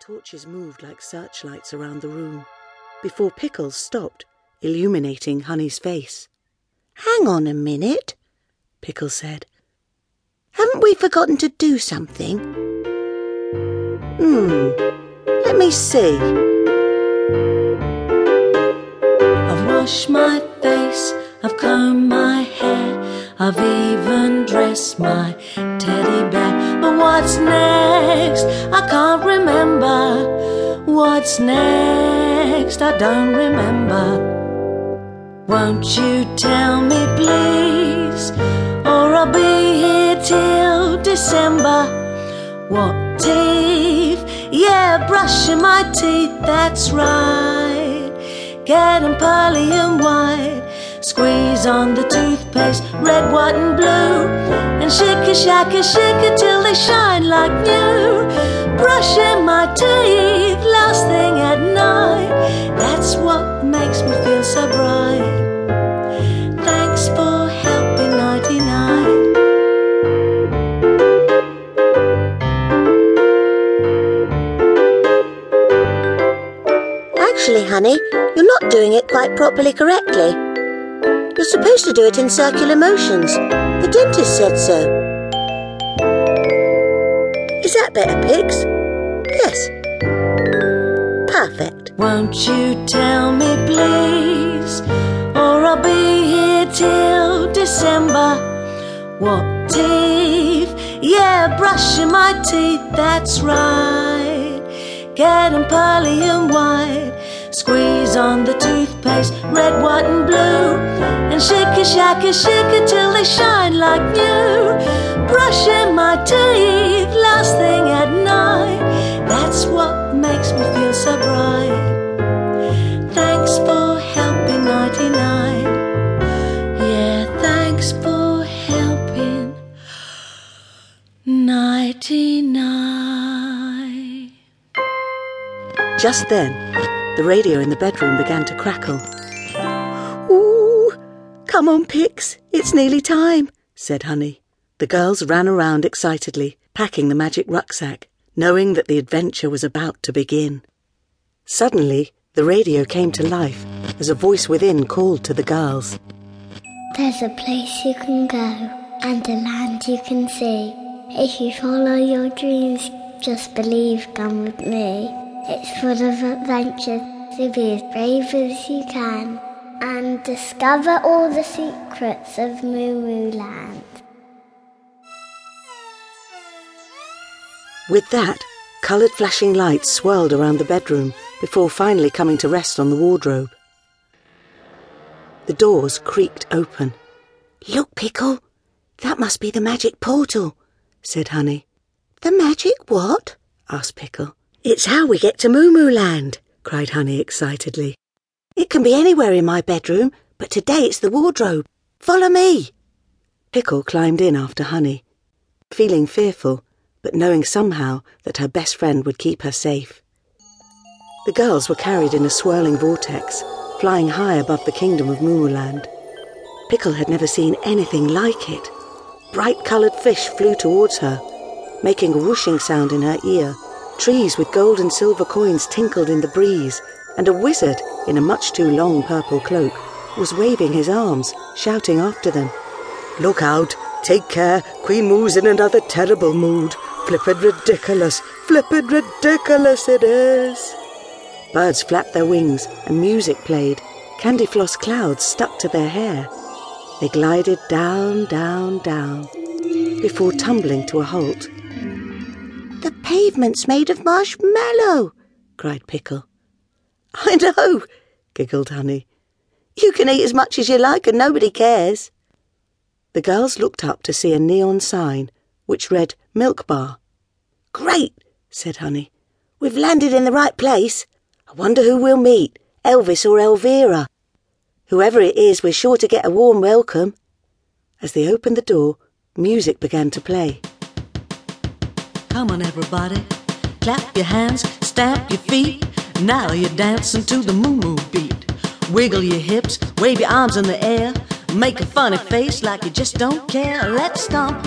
torches moved like searchlights around the room before Pickles stopped, illuminating Honey's face. Hang on a minute, Pickles said. Haven't we forgotten to do something? Hmm, let me see. I've washed my face, I've combed my hair, I've even dressed my teddy bear. But what's next? I can't remember. What's next? I don't remember. Won't you tell me, please? Or I'll be here till December. What teeth? Yeah, brushing my teeth, that's right. Getting pearly and white. Squeeze on the toothpaste, red, white, and blue. And shake it, shake it, shake it till they shine like new. Brushing my teeth last thing at night. That's what makes me feel so bright. Thanks for helping 99. Actually, honey, you're not doing it quite properly correctly. You're supposed to do it in circular motions. The dentist said so. Is that better, Pigs? Yes. Perfect. Won't you tell me, please? Or I'll be here till December. What teeth? Yeah, brushing my teeth, that's right. Getting pearly and white. Squeeze on the toothpaste, red, white, and blue. And shake it, shake it, shake it till they shine like new. Brushing my teeth last thing at night. That's what makes me feel so bright. Thanks for helping 99. Yeah, thanks for helping 99. Just then, the radio in the bedroom began to crackle. Ooh, come on, Pix, it's nearly time, said Honey. The girls ran around excitedly, packing the magic rucksack, knowing that the adventure was about to begin. Suddenly, the radio came to life as a voice within called to the girls. There's a place you can go and a land you can see. If you follow your dreams, just believe, come with me. It's full of adventures, so be as brave as you can and discover all the secrets of Mu Mu Land. With that, coloured flashing lights swirled around the bedroom before finally coming to rest on the wardrobe. The doors creaked open. Look, Pickle, that must be the magic portal, said Honey. The magic what? asked Pickle. It's how we get to Mu Mu Land, cried Honey excitedly. It can be anywhere in my bedroom, but today it's the wardrobe. Follow me. Pickle climbed in after Honey, feeling fearful, but knowing somehow that her best friend would keep her safe. The girls were carried in a swirling vortex, flying high above the kingdom of Moo Moomooland. Pickle had never seen anything like it. Bright coloured fish flew towards her, making a whooshing sound in her ear. Trees with gold and silver coins tinkled in the breeze, and a wizard in a much too long purple cloak was waving his arms, shouting after them. Look out! Take care! Queen Moo's in another terrible mood. Flippin' ridiculous! Flippin' ridiculous it is! Birds flapped their wings and music played. Candy floss clouds stuck to their hair. They glided down, down, down, before tumbling to a halt. The pavement's made of marshmallow, cried Pickle. I know, giggled Honey. You can eat as much as you like and nobody cares. The girls looked up to see a neon sign which read Milk Bar. Great, said Honey. We've landed in the right place. I wonder who we'll meet, Elvis or Elvira. Whoever it is, we're sure to get a warm welcome. As they opened the door, music began to play. Come on, everybody. Clap your hands, stamp your feet. Now you're dancing to the moo moo beat. Wiggle your hips, wave your arms in the air. Make a funny face like you just don't care. Let's stomp,